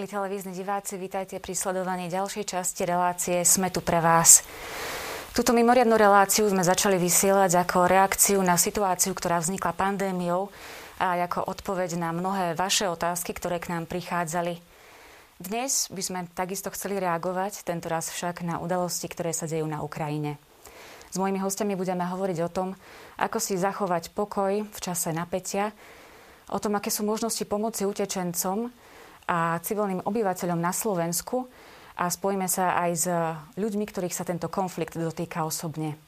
Milí televízni diváci, vítajte pri sledovaní ďalšej časti relácie Sme tu pre vás. Túto mimoriadnú reláciu sme začali vysielať ako reakciu na situáciu, ktorá vznikla pandémiou a ako odpoveď na mnohé vaše otázky, ktoré k nám prichádzali. Dnes by sme takisto chceli reagovať, tento raz však na udalosti, ktoré sa dejú na Ukrajine. S mojimi hostiami budeme hovoriť o tom, ako si zachovať pokoj v čase napätia, o tom, aké sú možnosti pomoci utečencom, a civilným obyvateľom na Slovensku a spojíme sa aj s ľuďmi, ktorých sa tento konflikt dotýka osobne.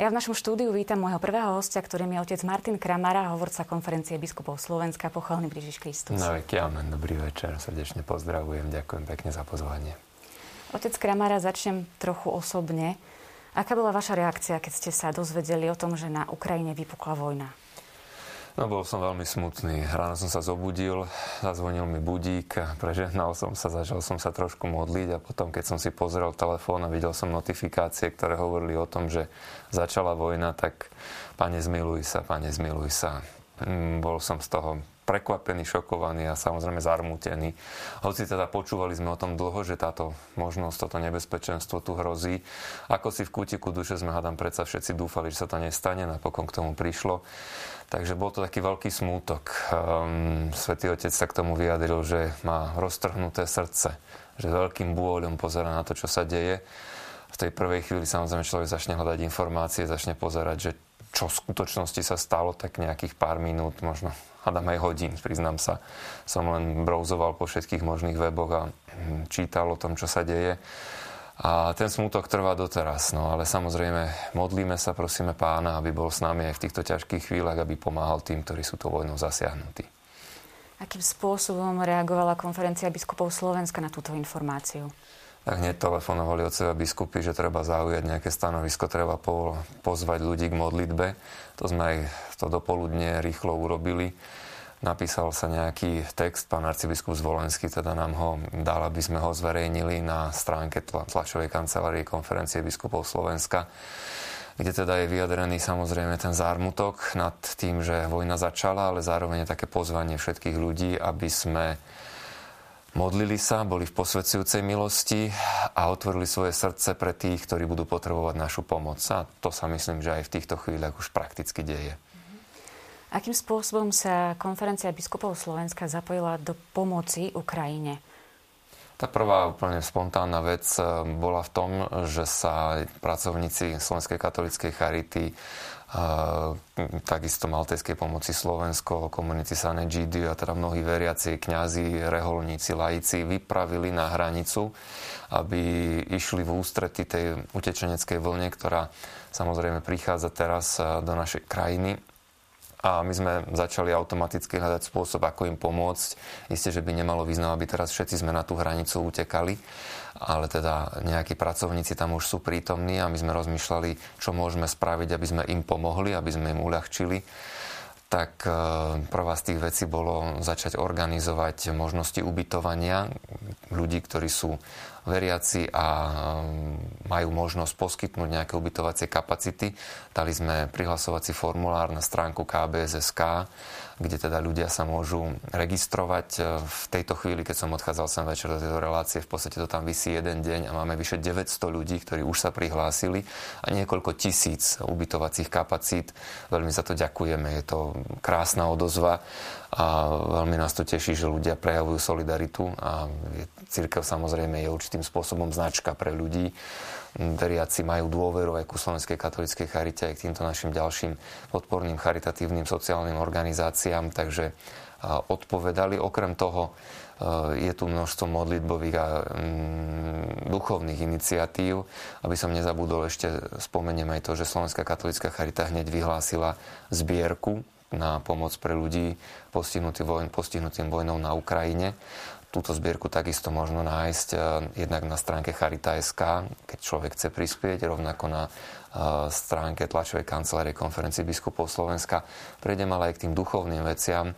Ja v našom štúdiu vítam môjho prvého hostia, ktorým je otec Martin Kramara, hovorca konferencie biskupov Slovenska. Pochvalný Ježiš Kristus. No veky, amen. Dobrý večer. Srdečne pozdravujem. Ďakujem pekne za pozvanie. Otec Kramara, začnem trochu osobne. Aká bola vaša reakcia, keď ste sa dozvedeli o tom, že na Ukrajine vypukla vojna? No bol som veľmi smutný. Ráno som sa zobudil, zazvonil mi budík, prežehnal som sa, začal som sa trošku modliť a potom, keď som si pozrel telefón a videl som notifikácie, ktoré hovorili o tom, že začala vojna, tak pane zmiluj sa, pane zmiluj sa. Mm, bol som z toho prekvapený, šokovaný a samozrejme zarmútený. Hoci teda počúvali sme o tom dlho, že táto možnosť, toto nebezpečenstvo tu hrozí. Ako si v kútiku duše sme hádam predsa všetci dúfali, že sa to nestane, napokon k tomu prišlo. Takže bol to taký veľký smútok. Um, Svetý Otec sa k tomu vyjadril, že má roztrhnuté srdce, že veľkým bôľom pozera na to, čo sa deje. V tej prvej chvíli samozrejme človek začne hľadať informácie, začne pozerať, že čo v skutočnosti sa stalo, tak nejakých pár minút, možno hádam aj hodín, priznám sa. Som len browzoval po všetkých možných weboch a hm, čítal o tom, čo sa deje. A ten smutok trvá doteraz. No ale samozrejme, modlíme sa, prosíme pána, aby bol s nami aj v týchto ťažkých chvíľach, aby pomáhal tým, ktorí sú to vojnou zasiahnutí. Akým spôsobom reagovala konferencia biskupov Slovenska na túto informáciu? Tak hneď telefonovali od seba biskupy, že treba zaujať nejaké stanovisko, treba pozvať ľudí k modlitbe. To sme aj to dopoludne rýchlo urobili napísal sa nejaký text, pán arcibiskup Zvolenský teda nám ho dal, aby sme ho zverejnili na stránke tlačovej kancelárie konferencie biskupov Slovenska, kde teda je vyjadrený samozrejme ten zármutok nad tým, že vojna začala, ale zároveň také pozvanie všetkých ľudí, aby sme modlili sa, boli v posvedzujúcej milosti a otvorili svoje srdce pre tých, ktorí budú potrebovať našu pomoc. A to sa myslím, že aj v týchto chvíľach už prakticky deje. Akým spôsobom sa konferencia biskupov Slovenska zapojila do pomoci Ukrajine? Tá prvá úplne spontánna vec eh, bola v tom, že sa pracovníci Slovenskej katolíckej charity eh, takisto Maltejskej pomoci Slovensko, komunici Sanegidio a teda mnohí veriaci, kňazi, reholníci, laici vypravili na hranicu, aby išli v ústrety tej utečeneckej vlne, ktorá samozrejme prichádza teraz eh, do našej krajiny a my sme začali automaticky hľadať spôsob, ako im pomôcť. Isté, že by nemalo význam, aby teraz všetci sme na tú hranicu utekali, ale teda nejakí pracovníci tam už sú prítomní a my sme rozmýšľali, čo môžeme spraviť, aby sme im pomohli, aby sme im uľahčili tak e, prvá z tých vecí bolo začať organizovať možnosti ubytovania ľudí, ktorí sú veriaci a mm, majú možnosť poskytnúť nejaké ubytovacie kapacity. Dali sme prihlasovací formulár na stránku KBSSK, kde teda ľudia sa môžu registrovať. E, v tejto chvíli, keď som odchádzal sem večer do tejto relácie, v podstate to tam vysí jeden deň a máme vyše 900 ľudí, ktorí už sa prihlásili a niekoľko tisíc ubytovacích kapacít. Veľmi za to ďakujeme, je to krásna odozva a veľmi nás to teší, že ľudia prejavujú solidaritu a církev samozrejme je určitým spôsobom značka pre ľudí. Veriaci majú dôveru aj ku Slovenskej katolíckej charite, aj k týmto našim ďalším podporným charitatívnym sociálnym organizáciám, takže odpovedali. Okrem toho je tu množstvo modlitbových a mm, duchovných iniciatív. Aby som nezabudol, ešte spomeniem aj to, že Slovenská katolická charita hneď vyhlásila zbierku na pomoc pre ľudí postihnutým, vojn, postihnutým vojnou na Ukrajine. Túto zbierku takisto možno nájsť uh, jednak na stránke Charita.sk, keď človek chce prispieť, rovnako na uh, stránke tlačovej kancelárie konferencii biskupov Slovenska. Prejdem ale aj k tým duchovným veciam.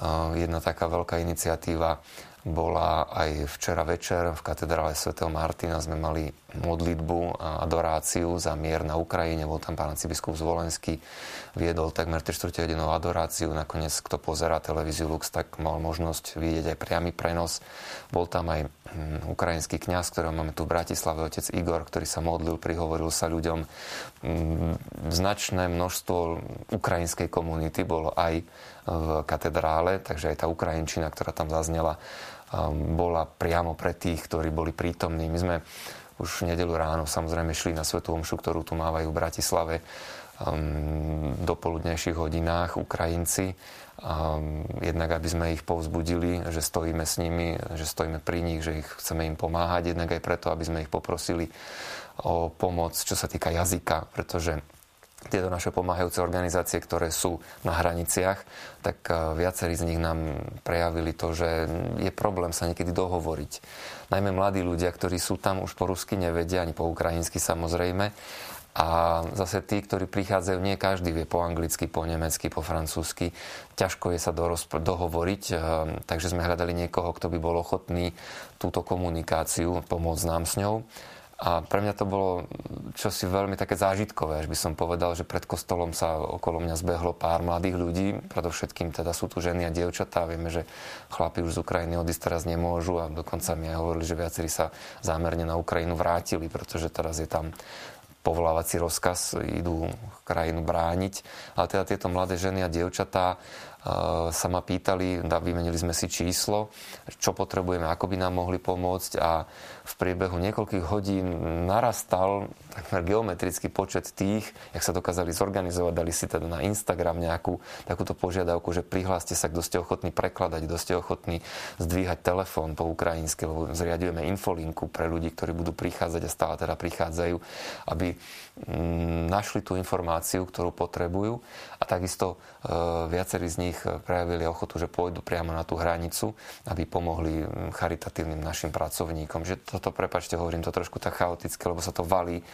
Uh, jedna taká veľká iniciatíva bola aj včera večer v katedrále svätého Martina sme mali modlitbu a adoráciu za mier na Ukrajine. Bol tam pán biskup Zvolenský, viedol takmer 3 čtvrte hodinovú adoráciu. Nakoniec, kto pozerá televíziu Lux, tak mal možnosť vidieť aj priamy prenos. Bol tam aj hm, ukrajinský kňaz, ktorého máme tu v Bratislave, otec Igor, ktorý sa modlil, prihovoril sa ľuďom. Hm, značné množstvo ukrajinskej komunity bolo aj v katedrále, takže aj tá ukrajinčina, ktorá tam zaznela, bola priamo pre tých, ktorí boli prítomní. My sme už v nedelu ráno samozrejme šli na Svetú Omšu, ktorú tu mávajú v Bratislave um, do poludnejších hodinách Ukrajinci. Um, jednak, aby sme ich povzbudili, že stojíme s nimi, že stojíme pri nich, že ich chceme im pomáhať. Jednak aj preto, aby sme ich poprosili o pomoc, čo sa týka jazyka, pretože tieto naše pomáhajúce organizácie, ktoré sú na hraniciach, tak eh, viacerí z nich nám prejavili to, že je problém sa niekedy dohovoriť. Najmä mladí ľudia, ktorí sú tam už po rusky nevedia, ani po ukrajinsky samozrejme. A zase tí, ktorí prichádzajú, nie každý vie po anglicky, po nemecky, po francúzsky. Ťažko je sa dohovoriť, eh, takže sme hľadali niekoho, kto by bol ochotný túto komunikáciu pomôcť nám s ňou. A pre mňa to bolo čosi veľmi také zážitkové, až by som povedal, že pred kostolom sa okolo mňa zbehlo pár mladých ľudí, predovšetkým teda sú tu ženy a dievčatá, vieme, že chlapi už z Ukrajiny odísť teraz nemôžu a dokonca mi aj hovorili, že viacerí sa zámerne na Ukrajinu vrátili, pretože teraz je tam povolávací rozkaz, idú krajinu brániť. Ale teda tieto mladé ženy a dievčatá sa ma pýtali, vymenili sme si číslo, čo potrebujeme, ako by nám mohli pomôcť a v priebehu niekoľkých hodín narastal takmer geometrický počet tých, jak sa dokázali zorganizovať, dali si teda na Instagram nejakú takúto požiadavku, že prihláste sa, kto ste ochotní prekladať, kto ste ochotní zdvíhať telefón po ukrajinsky, lebo zriadujeme infolinku pre ľudí, ktorí budú prichádzať a stále teda prichádzajú, aby mm, našli tú informáciu, ktorú potrebujú a takisto e, viacerí z nich prejavili ochotu, že pôjdu priamo na tú hranicu, aby pomohli charitatívnym našim pracovníkom. Že toto, prepačte, hovorím to trošku tak chaoticky, lebo sa to valí,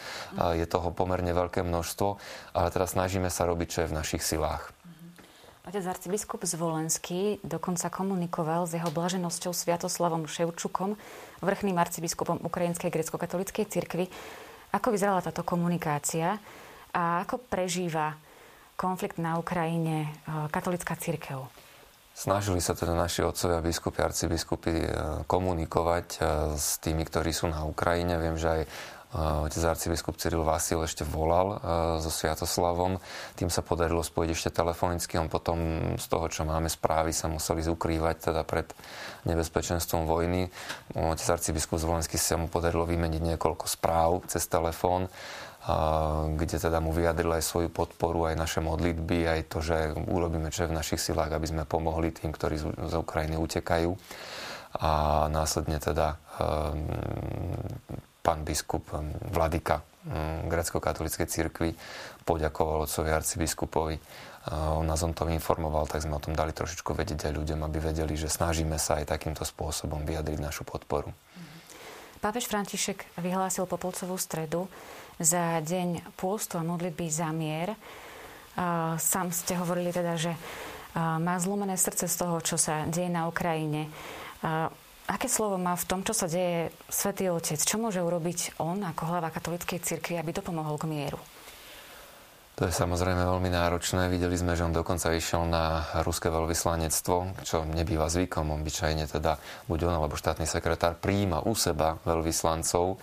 je toho pomerne veľké množstvo, ale teraz snažíme sa robiť, čo je v našich silách. Otec arcibiskup Zvolenský dokonca komunikoval s jeho blaženosťou Sviatoslavom Ševčukom, vrchným arcibiskupom Ukrajinskej grecko-katolíckej cirkvi. Ako vyzerala táto komunikácia a ako prežíva konflikt na Ukrajine e, katolická církev? Snažili sa teda naši otcovia, biskupy, arcibiskupy e, komunikovať e, s tými, ktorí sú na Ukrajine. Viem, že aj otec arcibiskup Cyril Vasil ešte volal so Sviatoslavom. Tým sa podarilo spojiť ešte telefonicky. On potom z toho, čo máme správy, sa museli zukrývať teda pred nebezpečenstvom vojny. Otec arcibiskup Zvolenský sa mu podarilo vymeniť niekoľko správ cez telefón kde teda mu vyjadril aj svoju podporu, aj naše modlitby, aj to, že urobíme čo je v našich silách, aby sme pomohli tým, ktorí z Ukrajiny utekajú. A následne teda um, pán biskup Vladika um, grecko-katolíckej cirkvi poďakoval otcovi arcibiskupovi. On nás on tom informoval, tak sme o tom dali trošičku vedieť aj ľuďom, aby vedeli, že snažíme sa aj takýmto spôsobom vyjadriť našu podporu. Pápež František vyhlásil Popolcovú stredu za deň pôstu a modlitby za mier. Sám ste hovorili teda, že má zlomené srdce z toho, čo sa deje na Ukrajine. Aké slovo má v tom, čo sa deje Svetý Otec? Čo môže urobiť on ako hlava katolíckej cirkvi, aby dopomohol k mieru? To je samozrejme veľmi náročné. Videli sme, že on dokonca išiel na ruské veľvyslanectvo, čo nebýva zvykom. Obyčajne teda buď on alebo štátny sekretár príjima u seba veľvyslancov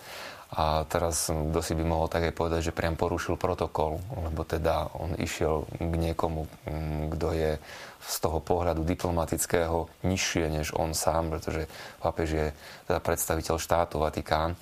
a teraz kto si by mohol tak aj povedať, že priam porušil protokol, lebo teda on išiel k niekomu, mm, kto je z toho pohľadu diplomatického nižšie než on sám, pretože pápež je teda predstaviteľ štátu Vatikán,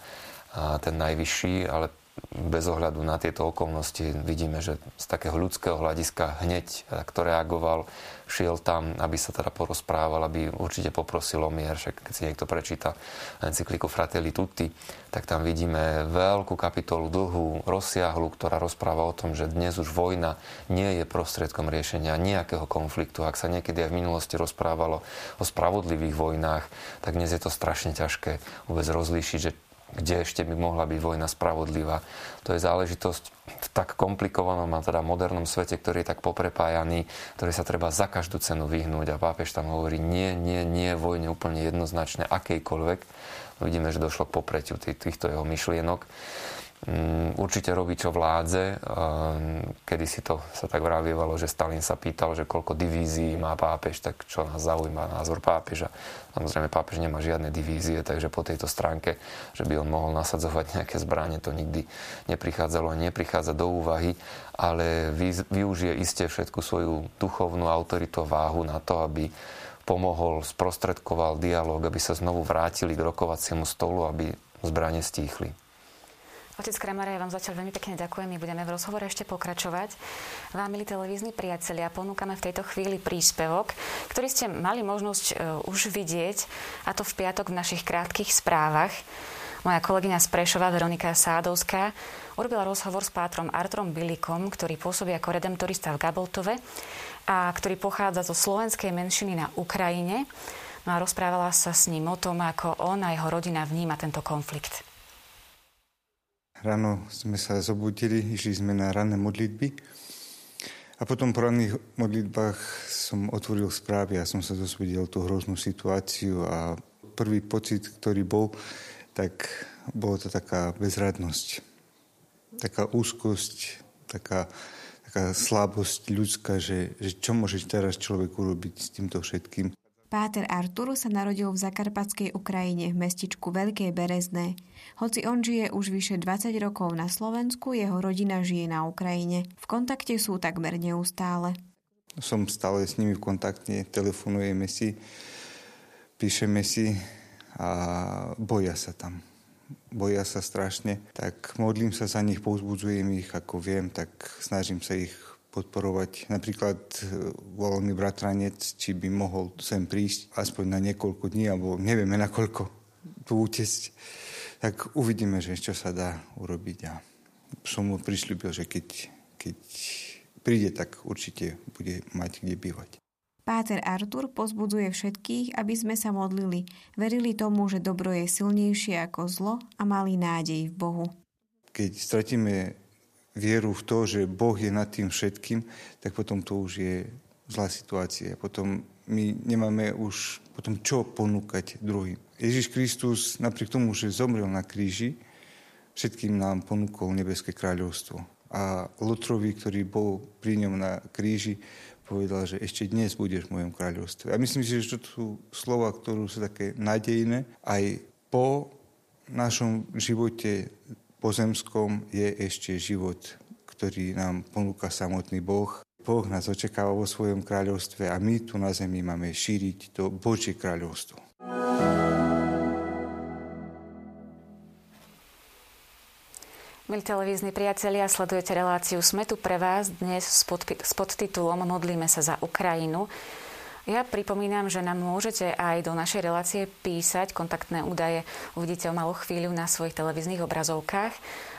a ten najvyšší, ale bez ohľadu na tieto okolnosti vidíme, že z takého ľudského hľadiska hneď takto reagoval, šiel tam, aby sa teda porozprával, aby určite poprosil o mier, však keď si niekto prečíta encykliku Fratelli Tutti, tak tam vidíme veľkú kapitolu dlhú, rozsiahlu, ktorá rozpráva o tom, že dnes už vojna nie je prostriedkom riešenia nejakého konfliktu. Ak sa niekedy aj v minulosti rozprávalo o spravodlivých vojnách, tak dnes je to strašne ťažké vôbec rozlíšiť, že kde ešte by mohla byť vojna spravodlivá. To je záležitosť v tak komplikovanom a teda modernom svete, ktorý je tak poprepájaný, ktorý sa treba za každú cenu vyhnúť a pápež tam hovorí nie, nie, nie, vojne úplne jednoznačne, akejkoľvek. Vidíme, že došlo k popretiu týchto jeho myšlienok. Mm, určite robí, čo vládze. Ehm, kedy si to sa tak vravievalo, že Stalin sa pýtal, že koľko divízií má pápež, tak čo nás zaujíma názor pápeža. Samozrejme, pápež nemá žiadne divízie, takže po tejto stránke, že by on mohol nasadzovať nejaké zbranie, to nikdy neprichádzalo a neprichádza do úvahy, ale využije iste všetku svoju duchovnú autoritu a váhu na to, aby pomohol, sprostredkoval dialog, aby sa znovu vrátili k rokovaciemu stolu, aby zbranie stíchli. Otec Kramara, ja vám zatiaľ veľmi pekne ďakujem. My budeme v rozhovore ešte pokračovať. Vám, milí televízni priatelia, ponúkame v tejto chvíli príspevok, ktorý ste mali možnosť uh, už vidieť, a to v piatok v našich krátkých správach. Moja kolegyňa z Prešova, Veronika Sádovská, urobila rozhovor s pátrom Artrom Bilikom, ktorý pôsobí ako redemptorista v Gaboltove a ktorý pochádza zo slovenskej menšiny na Ukrajine. No a rozprávala sa s ním o tom, ako on a jeho rodina vníma tento konflikt. Ráno sme sa zobudili, išli sme na ranné modlitby a potom po ranných modlitbách som otvoril správy a som sa dozvedel tú hroznú situáciu a prvý pocit, ktorý bol, tak bolo to taká bezradnosť, taká úzkosť, taká, taká slabosť ľudská, že, že čo môže teraz človek urobiť s týmto všetkým. Páter Artur sa narodil v zakarpatskej Ukrajine v mestičku Veľkej Berezné. Hoci on žije už vyše 20 rokov na Slovensku, jeho rodina žije na Ukrajine. V kontakte sú takmer neustále. Som stále s nimi v kontakte, telefonujeme si, píšeme si a boja sa tam. Boja sa strašne. Tak modlím sa za nich, povzbudzujem ich, ako viem, tak snažím sa ich podporovať. Napríklad e, volal mi bratranec, či by mohol sem prísť aspoň na niekoľko dní, alebo nevieme na koľko tu utiesť. Tak uvidíme, že čo sa dá urobiť. A som mu prišľúbil, že keď, keď príde, tak určite bude mať kde bývať. Páter Artur pozbudzuje všetkých, aby sme sa modlili. Verili tomu, že dobro je silnejšie ako zlo a mali nádej v Bohu. Keď stratíme vieru v to, že Boh je nad tým všetkým, tak potom to už je zlá situácia. Potom my nemáme už potom čo ponúkať druhým. Ježiš Kristus napriek tomu, že zomrel na kríži, všetkým nám ponúkol nebeské kráľovstvo. A Lotrovi, ktorý bol pri ňom na kríži, povedal, že ešte dnes budeš v mojom kráľovstve. A myslím si, že to sú slova, ktoré sú také nádejné. Aj po našom živote pozemskom je ešte život, ktorý nám ponúka samotný Boh. Boh nás očakáva vo svojom kráľovstve a my tu na zemi máme šíriť to Božie kráľovstvo. Milí televízni priatelia, sledujete reláciu Sme tu pre vás dnes s, pod, s podtitulom Modlíme sa za Ukrajinu. Ja pripomínam, že nám môžete aj do našej relácie písať kontaktné údaje. Uvidíte o malú chvíľu na svojich televíznych obrazovkách.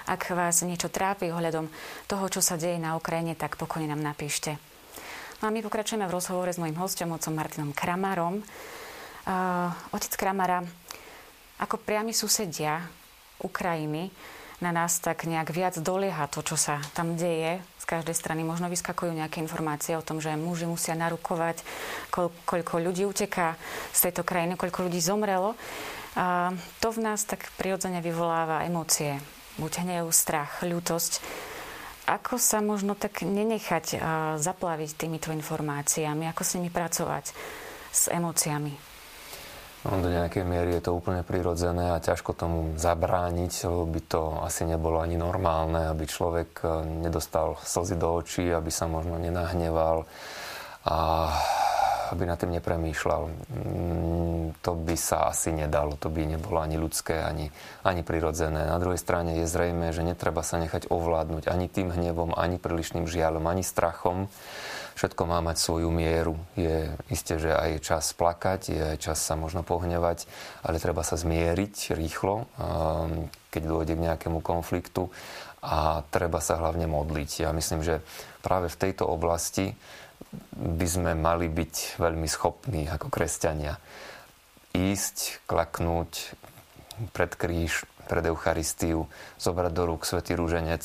Ak vás niečo trápi ohľadom toho, čo sa deje na Ukrajine, tak pokojne nám napíšte. No a my pokračujeme v rozhovore s mojim hostom, otcom Martinom Kramarom. Uh, otec Kramara, ako priami susedia Ukrajiny, na nás tak nejak viac dolieha to, čo sa tam deje. Z každej strany možno vyskakujú nejaké informácie o tom, že muži musia narukovať, koľko ľudí uteká z tejto krajiny, koľko ľudí zomrelo. A to v nás tak prirodzene vyvoláva emócie. Buď hnev, strach, ľútosť. Ako sa možno tak nenechať zaplaviť týmito informáciami? Ako s nimi pracovať? S emóciami? Do nejakej miery je to úplne prirodzené a ťažko tomu zabrániť, lebo by to asi nebolo ani normálne, aby človek eh, nedostal slzy do očí, aby sa možno nenahneval. A aby na tým nepremýšľal. Mm, to by sa asi nedalo, to by nebolo ani ľudské, ani, ani prirodzené. Na druhej strane je zrejme, že netreba sa nechať ovládnuť ani tým hnevom, ani prílišným žiaľom, ani strachom Všetko má mať svoju mieru. Je isté, že aj čas plakať, je aj čas sa možno pohnevať, ale treba sa zmieriť rýchlo, um, keď dôjde k nejakému konfliktu a treba sa hlavne modliť. Ja myslím, že práve v tejto oblasti by sme mali byť veľmi schopní ako kresťania ísť, klaknúť pred kríž, pred Eucharistiu, zobrať do rúk Svetý rúženec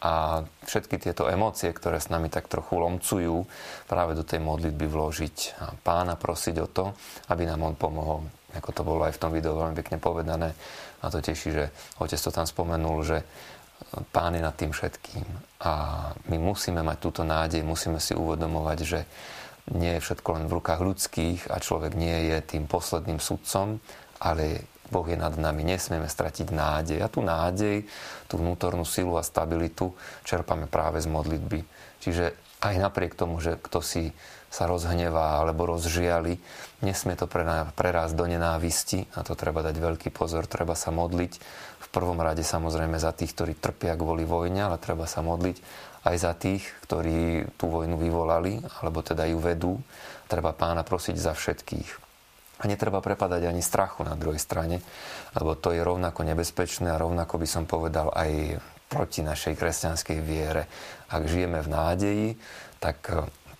a všetky tieto emócie, ktoré s nami tak trochu lomcujú, práve do tej modlitby vložiť a pána prosiť o to, aby nám on pomohol. Ako to bolo aj v tom videu veľmi pekne povedané. A to teší, že otec to tam spomenul, že pán je nad tým všetkým. A my musíme mať túto nádej, musíme si uvedomovať, že nie je všetko len v rukách ľudských a človek nie je tým posledným sudcom, ale Boh je nad nami, nesmieme stratiť nádej. A tú nádej, tú vnútornú silu a stabilitu čerpame práve z modlitby. Čiže aj napriek tomu, že kto si sa rozhnevá alebo rozžiali, nesmie to prerásť do nenávisti. Na to treba dať veľký pozor, treba sa modliť. Prvom rade samozrejme za tých, ktorí trpia kvôli vojne, ale treba sa modliť aj za tých, ktorí tú vojnu vyvolali, alebo teda ju vedú. Treba pána prosiť za všetkých. A netreba prepadať ani strachu na druhej strane, lebo to je rovnako nebezpečné a rovnako by som povedal aj proti našej kresťanskej viere. Ak žijeme v nádeji, tak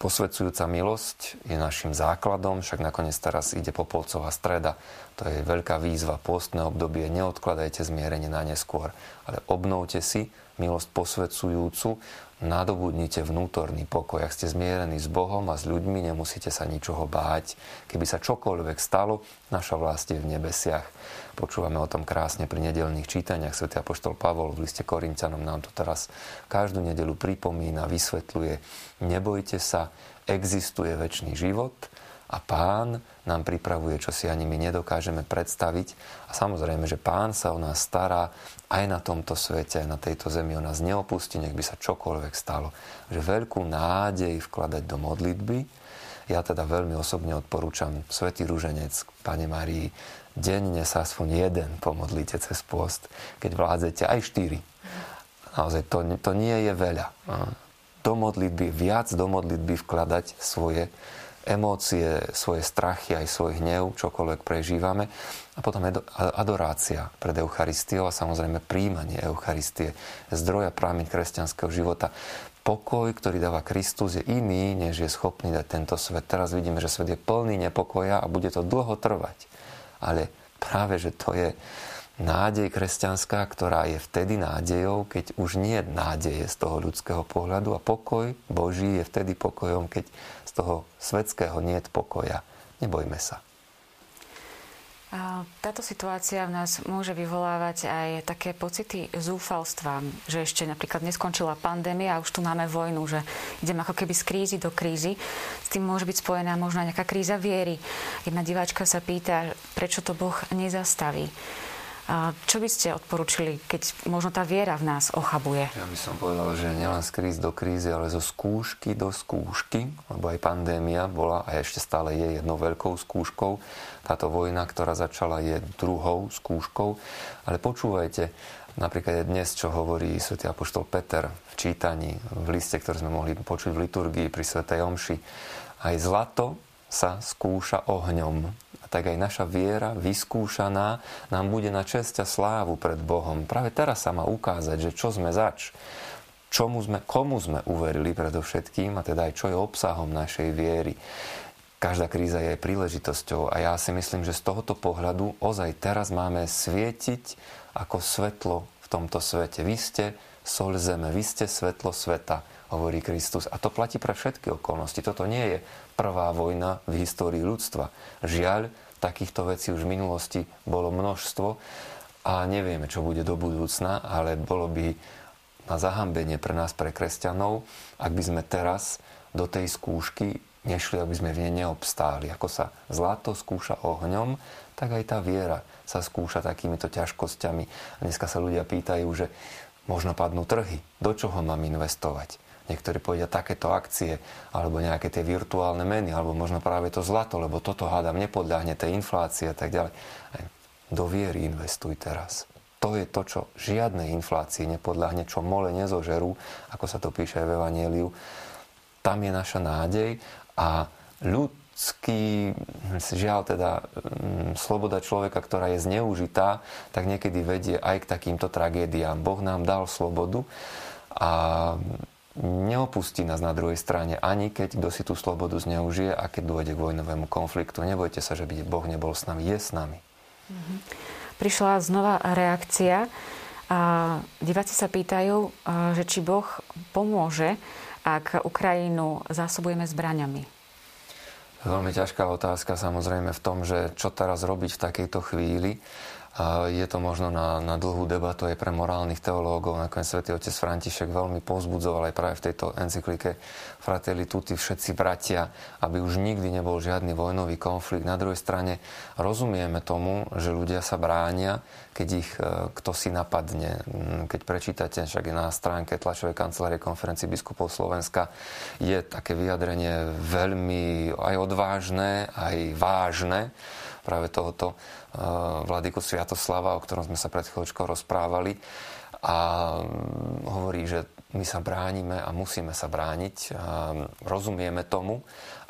posvedcujúca milosť je našim základom, však nakoniec teraz ide Popolcová streda. To je veľká výzva, postné obdobie, neodkladajte zmierenie na neskôr, ale obnovte si milosť posvedcujúcu nadobudnite vnútorný pokoj. Ak ste zmierení s Bohom a s ľuďmi, nemusíte sa ničoho báť. Keby sa čokoľvek stalo, naša vlast je v nebesiach. Počúvame o tom krásne pri nedelných čítaniach. Sv. Apoštol Pavol v liste Korintianom nám to teraz každú nedelu pripomína, vysvetľuje. Nebojte sa, existuje väčší život – a pán nám pripravuje, čo si ani my nedokážeme predstaviť. A samozrejme, že pán sa o nás stará aj na tomto svete, aj na tejto zemi. O nás neopustí, nech by sa čokoľvek stalo. Že veľkú nádej vkladať do modlitby. Ja teda veľmi osobne odporúčam Svetý rúženec Pane Marii. Denne sa aspoň jeden pomodlite cez post, keď vládzete aj štyri. Naozaj to, to nie je veľa. Do modlitby, viac do modlitby vkladať svoje emócie, svoje strachy, aj svoj hnev, čokoľvek prežívame. A potom adorácia pred Eucharistiou a samozrejme príjmanie Eucharistie, zdroja prámy kresťanského života. Pokoj, ktorý dáva Kristus, je iný, než je schopný dať tento svet. Teraz vidíme, že svet je plný nepokoja a bude to dlho trvať. Ale práve, že to je nádej kresťanská, ktorá je vtedy nádejou, keď už nie je nádeje z toho ľudského pohľadu a pokoj Boží je vtedy pokojom, keď z toho svetského nie je pokoja. Nebojme sa. Táto situácia v nás môže vyvolávať aj také pocity zúfalstva, že ešte napríklad neskončila pandémia a už tu máme vojnu, že ideme ako keby z krízy do krízy. S tým môže byť spojená možno nejaká kríza viery. Jedna diváčka sa pýta, prečo to Boh nezastaví. Čo by ste odporúčili, keď možno tá viera v nás ochabuje? Ja by som povedal, že nielen z kríz do krízy, ale zo skúšky do skúšky, lebo aj pandémia bola a ešte stále je jednou veľkou skúškou. Táto vojna, ktorá začala, je druhou skúškou. Ale počúvajte, napríklad dnes, čo hovorí svätý Apoštol Peter v čítaní, v liste, ktoré sme mohli počuť v liturgii pri svätej Omši. Aj zlato sa skúša ohňom tak aj naša viera vyskúšaná nám bude na česť a slávu pred Bohom. Práve teraz sa má ukázať, že čo sme zač, čomu sme, komu sme uverili predovšetkým a teda aj čo je obsahom našej viery. Každá kríza je príležitosťou a ja si myslím, že z tohoto pohľadu ozaj teraz máme svietiť ako svetlo v tomto svete. Vy ste sol zeme, vy ste svetlo sveta, hovorí Kristus. A to platí pre všetky okolnosti. Toto nie je prvá vojna v histórii ľudstva. Žiaľ, takýchto vecí už v minulosti bolo množstvo a nevieme, čo bude do budúcna, ale bolo by na zahambenie pre nás, pre kresťanov, ak by sme teraz do tej skúšky nešli, aby sme v nej neobstáli. Ako sa zlato skúša ohňom, tak aj tá viera sa skúša takýmito ťažkosťami. A dneska sa ľudia pýtajú, že možno padnú trhy. Do čoho mám investovať? Niektorí povedia takéto akcie, alebo nejaké tie virtuálne meny, alebo možno práve to zlato, lebo toto hádam nepodľahne tej inflácie a tak ďalej. Do viery investuj teraz. To je to, čo žiadnej inflácii nepodľahne, čo mole nezožerú, ako sa to píše v Evangeliu. Tam je naša nádej a ľudský, žiaľ teda, mm, sloboda človeka, ktorá je zneužitá, tak niekedy vedie aj k takýmto tragédiám. Boh nám dal slobodu a neopustí nás na druhej strane, ani keď kto si tú slobodu zneužije a keď dôjde k vojnovému konfliktu. Nebojte sa, že by Boh nebol s nami, je s nami. Mm-hmm. prišla znova reakcia. A diváci sa pýtajú, že či Boh pomôže, ak Ukrajinu zásobujeme zbraňami. Veľmi ťažká otázka samozrejme v tom, že čo teraz robiť v takejto chvíli. Je to možno na, na dlhú debatu aj pre morálnych teológov. Nakoniec svätý otec František veľmi pozbudzoval aj práve v tejto encyklike Fratelli Tutti všetci bratia, aby už nikdy nebol žiadny vojnový konflikt. Na druhej strane rozumieme tomu, že ľudia sa bránia, keď ich e, kto si napadne. Mm, keď prečítate, však na stránke tlačovej kancelárie konferencii biskupov Slovenska, je také vyjadrenie veľmi aj odvážne, aj vážne práve tohoto eh, vladyku Sviatoslava, o ktorom sme sa pred chvíľočkou rozprávali. A mm, hovorí, že my sa bránime a musíme sa brániť. A rozumieme tomu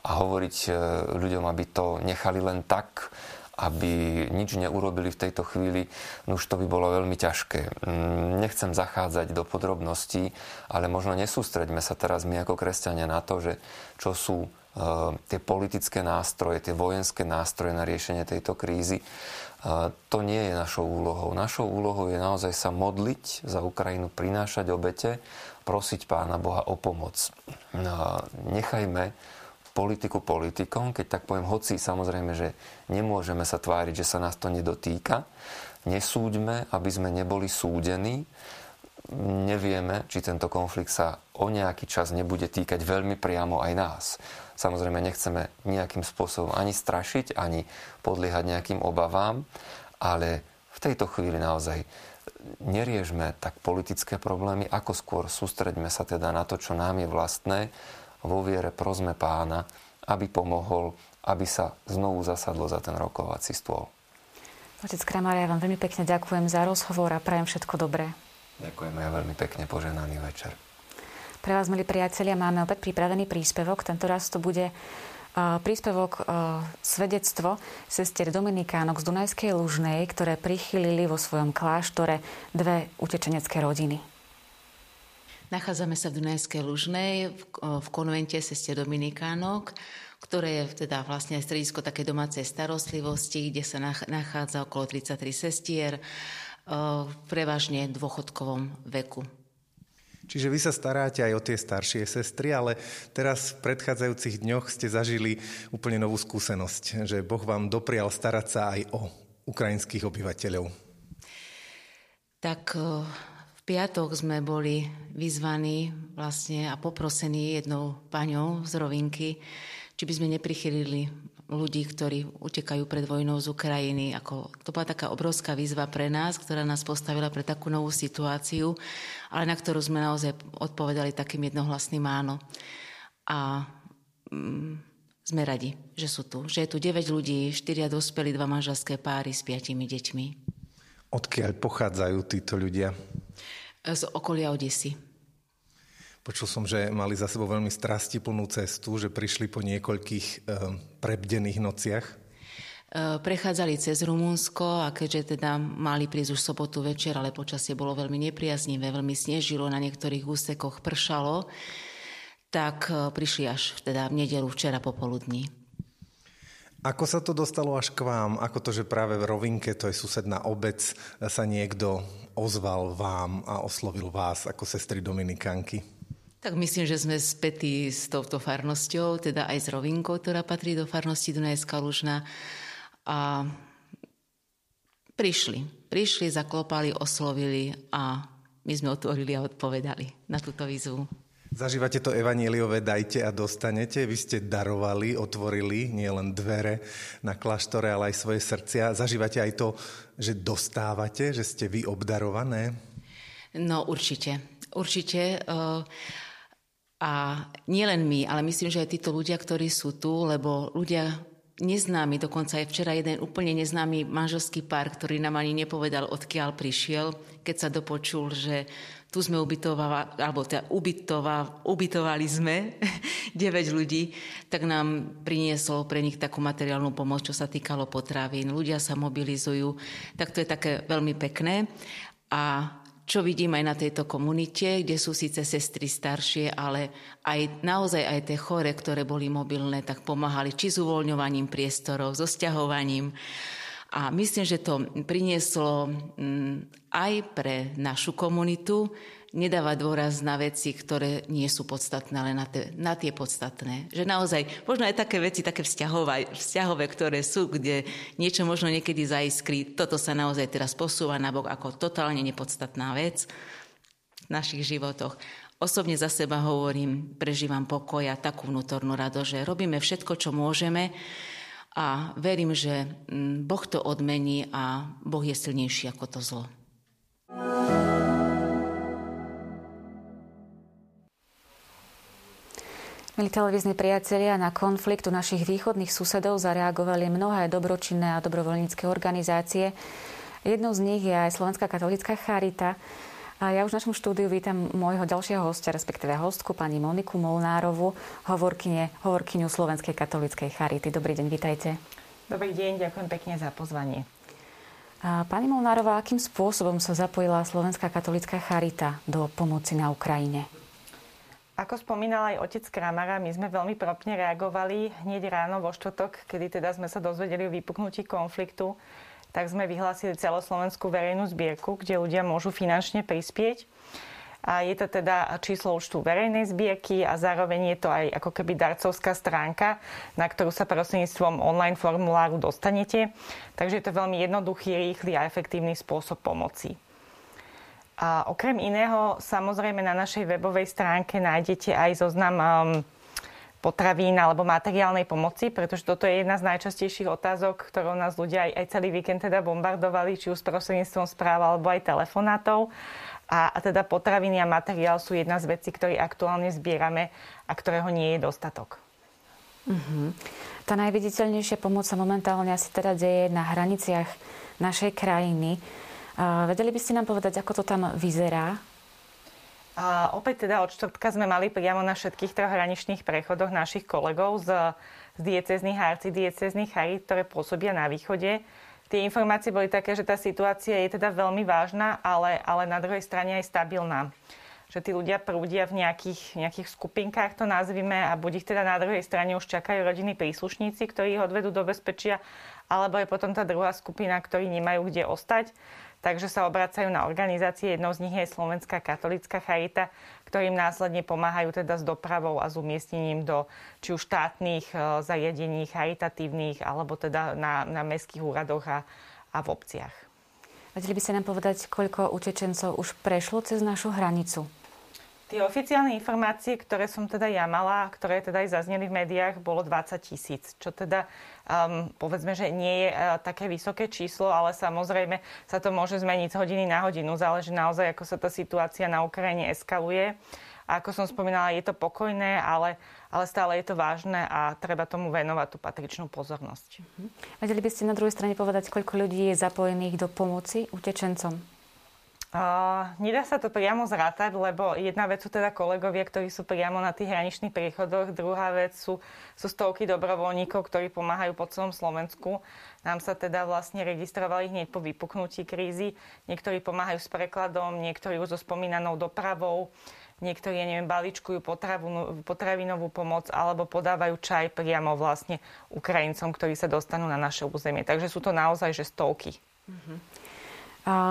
a hovoriť eh, ľuďom, aby to nechali len tak, aby nič neurobili v tejto chvíli, no už to by bolo veľmi ťažké. Mm, nechcem zachádzať do podrobností, ale možno nesústreďme sa teraz my ako kresťania na to, že čo sú Eh, tie politické nástroje, tie vojenské nástroje na riešenie tejto krízy. Eh, to nie je našou úlohou. Našou úlohou je naozaj sa modliť za Ukrajinu, prinášať obete, prosiť Pána Boha o pomoc. Eh, nechajme politiku politikom, keď tak poviem, hoci samozrejme, že nemôžeme sa tváriť, že sa nás to nedotýka. Nesúďme, aby sme neboli súdení. Nevieme, či tento konflikt sa o nejaký čas nebude týkať veľmi priamo aj nás. Samozrejme, nechceme nejakým spôsobom ani strašiť, ani podliehať nejakým obavám, ale v tejto chvíli naozaj neriežme tak politické problémy, ako skôr sústreďme sa teda na to, čo nám je vlastné, vo viere prosme pána, aby pomohol, aby sa znovu zasadlo za ten rokovací stôl. Otec Kramar, ja vám veľmi pekne ďakujem za rozhovor a prajem všetko dobré. Ďakujem ja veľmi pekne, poženaný večer. Pre vás, milí priatelia, máme opäť pripravený príspevok. Tento raz to bude príspevok svedectvo sestier Dominikánok z Dunajskej Lužnej, ktoré prichylili vo svojom kláštore dve utečenecké rodiny. Nachádzame sa v Dunajskej Lužnej v konvente sestier Dominikánok, ktoré je teda vlastne stredisko také domácej starostlivosti, kde sa nachádza okolo 33 sestier, prevažne v dôchodkovom veku. Čiže vy sa staráte aj o tie staršie sestry, ale teraz v predchádzajúcich dňoch ste zažili úplne novú skúsenosť, že Boh vám doprial starať sa aj o ukrajinských obyvateľov. Tak piatok sme boli vyzvaní vlastne a poprosení jednou paňou z Rovinky, či by sme neprichylili ľudí, ktorí utekajú pred vojnou z Ukrajiny. Ako, to bola taká obrovská výzva pre nás, ktorá nás postavila pre takú novú situáciu, ale na ktorú sme naozaj odpovedali takým jednohlasným áno. A mm, sme radi, že sú tu. Že je tu 9 ľudí, 4 dospelí, dva manželské páry s 5 deťmi. Odkiaľ pochádzajú títo ľudia? Z okolia Odisy. Počul som, že mali za sebou veľmi strastiplnú cestu, že prišli po niekoľkých e, prebdených nociach. E, prechádzali cez Rumunsko a keďže teda mali prísť už sobotu večer, ale počasie bolo veľmi nepriaznivé, veľmi snežilo, na niektorých úsekoch pršalo, tak e, prišli až teda v nedelu včera popoludní. Ako sa to dostalo až k vám? Ako to, že práve v Rovinke, to je susedná obec, sa niekto ozval vám a oslovil vás ako sestry Dominikanky? Tak myslím, že sme spätí s touto farnosťou, teda aj s Rovinkou, ktorá patrí do farnosti Dunajská Lužna. A prišli. Prišli, zaklopali, oslovili a my sme otvorili a odpovedali na túto výzvu. Zažívate to evaníliové dajte a dostanete. Vy ste darovali, otvorili nielen dvere na kláštore, ale aj svoje srdcia. Zažívate aj to, že dostávate, že ste vy obdarované? No určite. Určite. Uh, a nielen my, ale myslím, že aj títo ľudia, ktorí sú tu, lebo ľudia neznámi, dokonca aj včera jeden úplne neznámy manželský pár, ktorý nám ani nepovedal, odkiaľ prišiel, keď sa dopočul, že tu sme ubytovali, alebo teda ubytova, ubytovali sme 9 ľudí, tak nám priniesol pre nich takú materiálnu pomoc, čo sa týkalo potravín. Ľudia sa mobilizujú, tak to je také veľmi pekné. A čo vidím aj na tejto komunite, kde sú síce sestry staršie, ale aj naozaj aj tie chore, ktoré boli mobilné, tak pomáhali či s uvoľňovaním priestorov, so stiahovaním. A myslím, že to prinieslo mm, aj pre našu komunitu nedávať dôraz na veci, ktoré nie sú podstatné, ale na, te, na tie podstatné. Že naozaj, možno aj také veci, také vzťahové, vzťahové, ktoré sú, kde niečo možno niekedy zaiskrí, toto sa naozaj teraz posúva na bok ako totálne nepodstatná vec v našich životoch. Osobne za seba hovorím, prežívam pokoj a takú vnútornú rado, že robíme všetko, čo môžeme, a verím, že mm, Boh to odmení a Boh je silnejší ako to zlo. Milí televízni priatelia, na konflikt u našich východných susedov zareagovali mnohé dobročinné a dobrovoľnícke organizácie. Jednou z nich je aj Slovenská katolická charita. A ja už v našom štúdiu vítam môjho ďalšieho hostia, respektíve hostku, pani Moniku Molnárovu, hovorkyne, hovorkyňu Slovenskej katolíckej charity. Dobrý deň, vítajte. Dobrý deň, ďakujem pekne za pozvanie. A pani Molnárová, akým spôsobom sa zapojila Slovenská katolická charita do pomoci na Ukrajine? Ako spomínal aj otec Kramara, my sme veľmi propne reagovali hneď ráno vo štvrtok, kedy teda sme sa dozvedeli o vypuknutí konfliktu tak sme vyhlásili celoslovenskú verejnú zbierku, kde ľudia môžu finančne prispieť. A je to teda číslo účtu verejnej zbierky a zároveň je to aj ako keby darcovská stránka, na ktorú sa prostredníctvom online formuláru dostanete. Takže je to veľmi jednoduchý, rýchly a efektívny spôsob pomoci. A okrem iného, samozrejme na našej webovej stránke nájdete aj zoznam um, potravín alebo materiálnej pomoci, pretože toto je jedna z najčastejších otázok, ktorou nás ľudia aj, aj celý víkend teda bombardovali, či už prostredníctvom správ alebo aj telefonátov. A, a teda potraviny a materiál sú jedna z vecí, ktoré aktuálne zbierame a ktorého nie je dostatok. Uh-huh. Tá najviditeľnejšia pomoc sa momentálne asi teda deje na hraniciach našej krajiny. Uh, vedeli by ste nám povedať, ako to tam vyzerá? A opäť teda od čtvrtka sme mali priamo na všetkých troch hraničných prechodoch našich kolegov z, z diecezných a arcidiecezných charít, ktoré pôsobia na východe. Tie informácie boli také, že tá situácia je teda veľmi vážna, ale, ale na druhej strane aj stabilná. Že tí ľudia prúdia v nejakých, nejakých skupinkách, to nazvime, a buď ich teda na druhej strane už čakajú rodiny príslušníci, ktorí ich odvedú do bezpečia, alebo je potom tá druhá skupina, ktorí nemajú kde ostať takže sa obracajú na organizácie. Jednou z nich je Slovenská katolická charita, ktorým následne pomáhajú teda s dopravou a s umiestnením do či už štátnych e, zariadení, charitatívnych, alebo teda na, na mestských úradoch a, a v obciach. Vedeli by ste nám povedať, koľko utečencov už prešlo cez našu hranicu? Tie oficiálne informácie, ktoré som teda ja mala, ktoré teda aj zazneli v médiách, bolo 20 tisíc, čo teda um, povedzme, že nie je uh, také vysoké číslo, ale samozrejme sa to môže zmeniť z hodiny na hodinu. Záleží naozaj, ako sa tá situácia na Ukrajine eskaluje. A ako som spomínala, je to pokojné, ale, ale stále je to vážne a treba tomu venovať tú patričnú pozornosť. Mhm. Vedeli by ste na druhej strane povedať, koľko ľudí je zapojených do pomoci utečencom? Uh, nedá sa to priamo zrátať, lebo jedna vec sú teda kolegovia, ktorí sú priamo na tých hraničných priechodoch, druhá vec sú, sú stovky dobrovoľníkov, ktorí pomáhajú po celom Slovensku. Nám sa teda vlastne registrovali hneď po vypuknutí krízy. Niektorí pomáhajú s prekladom, niektorí už so spomínanou dopravou, niektorí, ja neviem, balíčkujú potravu, potravinovú pomoc alebo podávajú čaj priamo vlastne Ukrajincom, ktorí sa dostanú na naše územie. Takže sú to naozaj že stovky. Mm-hmm.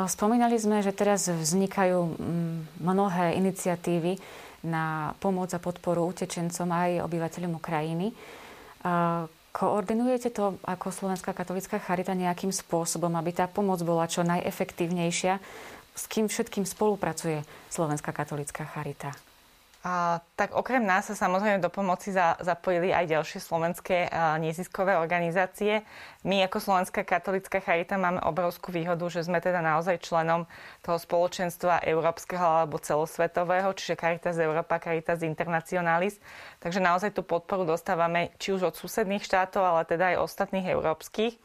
Spomínali sme, že teraz vznikajú mm, mnohé iniciatívy na pomoc a podporu utečencom aj obyvateľom Ukrajiny. Koordinujete to ako Slovenská katolická charita nejakým spôsobom, aby tá pomoc bola čo najefektívnejšia? S kým všetkým spolupracuje Slovenská katolická charita? A, tak okrem nás sa samozrejme do pomoci za, zapojili aj ďalšie slovenské a, neziskové organizácie. My ako Slovenská katolická charita máme obrovskú výhodu, že sme teda naozaj členom toho spoločenstva európskeho alebo celosvetového, čiže Caritas Európa, Caritas Internationalis. Takže naozaj tú podporu dostávame či už od susedných štátov, ale teda aj ostatných európskych.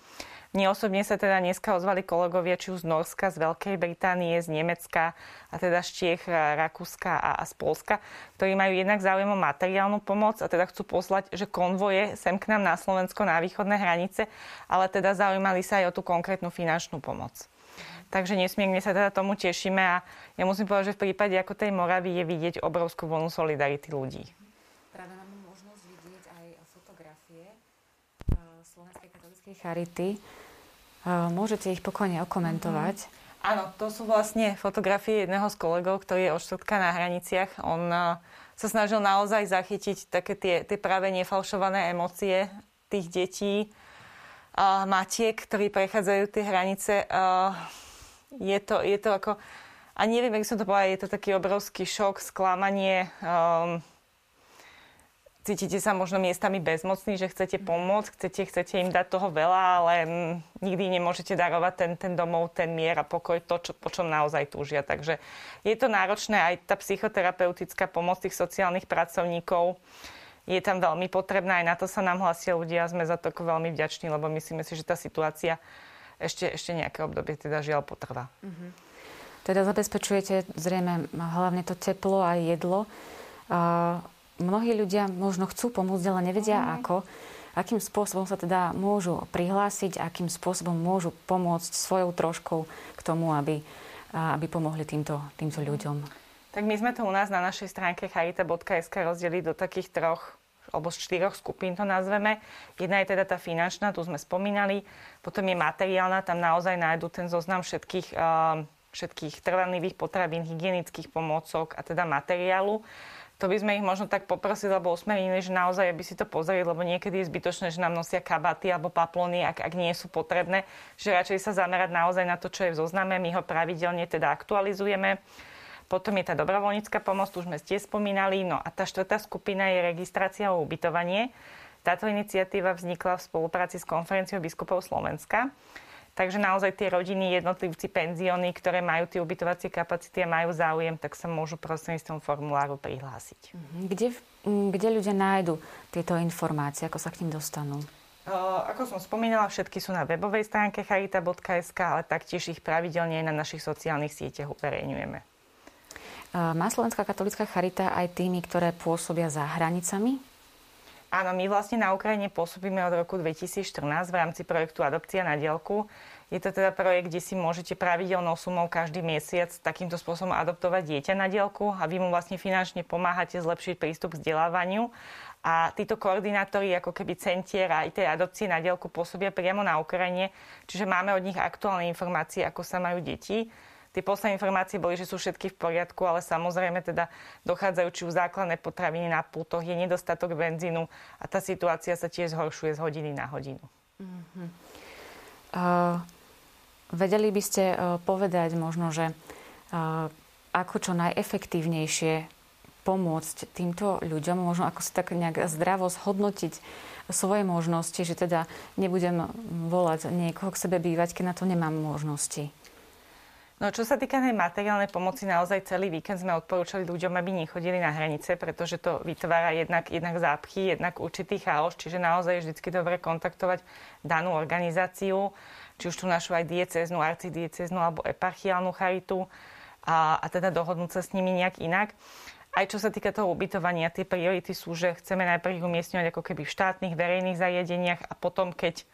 Mne osobne sa teda dneska ozvali kolegovia či už z Norska, z Veľkej Británie, z Nemecka a teda z Čiech, Rakúska a, a z Polska, ktorí majú jednak záujem o materiálnu pomoc a teda chcú poslať, že konvoje sem k nám na Slovensko na východné hranice, ale teda zaujímali sa aj o tú konkrétnu finančnú pomoc. Takže nesmierne sa teda tomu tešíme a ja musím povedať, že v prípade ako tej Moravy je vidieť obrovskú vlnu solidarity ľudí. Práve máme možnosť vidieť aj fotografie Slovenskej katolíckej charity Môžete ich pokojne okomentovať. Mm-hmm. Áno, to sú vlastne fotografie jedného z kolegov, ktorý je oštvrtka na hraniciach. On sa snažil naozaj zachytiť také tie, tie práve nefalšované emócie tých detí, uh, matiek, ktorí prechádzajú tie hranice. Je, to, je to ako... A neviem, jak som to povedala, je to taký obrovský šok, sklamanie. Um, cítite sa možno miestami bezmocní, že chcete pomôcť, chcete, chcete im dať toho veľa, ale mm, nikdy nemôžete darovať ten, ten domov, ten mier a pokoj, to, čo, po čom naozaj túžia. Takže je to náročné aj tá psychoterapeutická pomoc tých sociálnych pracovníkov je tam veľmi potrebná, aj na to sa nám hlasia ľudia sme za to veľmi vďační, lebo myslíme si, že tá situácia ešte, ešte nejaké obdobie teda žiaľ potrvá. Mm-hmm. Teda zabezpečujete zrejme hlavne to teplo a jedlo. Uh, mnohí ľudia možno chcú pomôcť, ale nevedia mm. ako. Akým spôsobom sa teda môžu prihlásiť, akým spôsobom môžu pomôcť svojou troškou k tomu, aby, aby pomohli týmto, týmto ľuďom? Tak my sme to u nás na našej stránke charita.sk rozdelili do takých troch alebo z štyroch skupín to nazveme. Jedna je teda tá finančná, tu sme spomínali, potom je materiálna, tam naozaj nájdu ten zoznam všetkých, všetkých trvanlivých potravín, hygienických pomôcok a teda materiálu to by sme ich možno tak poprosili alebo usmerili, že naozaj aby si to pozrieť, lebo niekedy je zbytočné, že nám nosia kabaty alebo paplony, ak, ak nie sú potrebné, že radšej sa zamerať naozaj na to, čo je v zozname, my ho pravidelne teda aktualizujeme. Potom je tá dobrovoľnícka pomoc, už sme ste spomínali. No a tá štvrtá skupina je registrácia o ubytovanie. Táto iniciatíva vznikla v spolupráci s konferenciou biskupov Slovenska. Takže naozaj tie rodiny, jednotlivci, penzióny, ktoré majú tie ubytovacie kapacity a majú záujem, tak sa môžu prostredníctvom formuláru prihlásiť. Mhm. Kde, kde ľudia nájdu tieto informácie? Ako sa k ním dostanú? Ako som spomínala, všetky sú na webovej stránke charita.sk, ale taktiež ich pravidelne aj na našich sociálnych sieťach uverejňujeme. Má Slovenská katolická charita aj tými, ktoré pôsobia za hranicami? Áno, my vlastne na Ukrajine pôsobíme od roku 2014 v rámci projektu Adopcia na dielku. Je to teda projekt, kde si môžete pravidelnou sumou každý mesiac takýmto spôsobom adoptovať dieťa na dielku a vy mu vlastne finančne pomáhate zlepšiť prístup k vzdelávaniu. A títo koordinátori, ako keby centier aj tej adopcie na dielku pôsobia priamo na Ukrajine, čiže máme od nich aktuálne informácie, ako sa majú deti Tie posledné informácie boli, že sú všetky v poriadku, ale samozrejme teda dochádzajú či už základné potraviny na pultoch, je nedostatok benzínu a tá situácia sa tiež zhoršuje z hodiny na hodinu. Uh-huh. Uh, vedeli by ste uh, povedať možno, že uh, ako čo najefektívnejšie pomôcť týmto ľuďom, možno ako si tak nejak zdravo zhodnotiť svoje možnosti, že teda nebudem volať niekoho k sebe bývať, keď na to nemám možnosti. No čo sa týka tej materiálnej pomoci, naozaj celý víkend sme odporúčali ľuďom, aby nechodili na hranice, pretože to vytvára jednak, jednak zápchy, jednak určitý chaos, čiže naozaj je vždy dobre kontaktovať danú organizáciu, či už tu našu aj dieceznú, arcidieceznú alebo eparchiálnu charitu a, a teda dohodnúť sa s nimi nejak inak. Aj čo sa týka toho ubytovania, tie priority sú, že chceme najprv ich umiestňovať ako keby v štátnych, verejných zariadeniach a potom, keď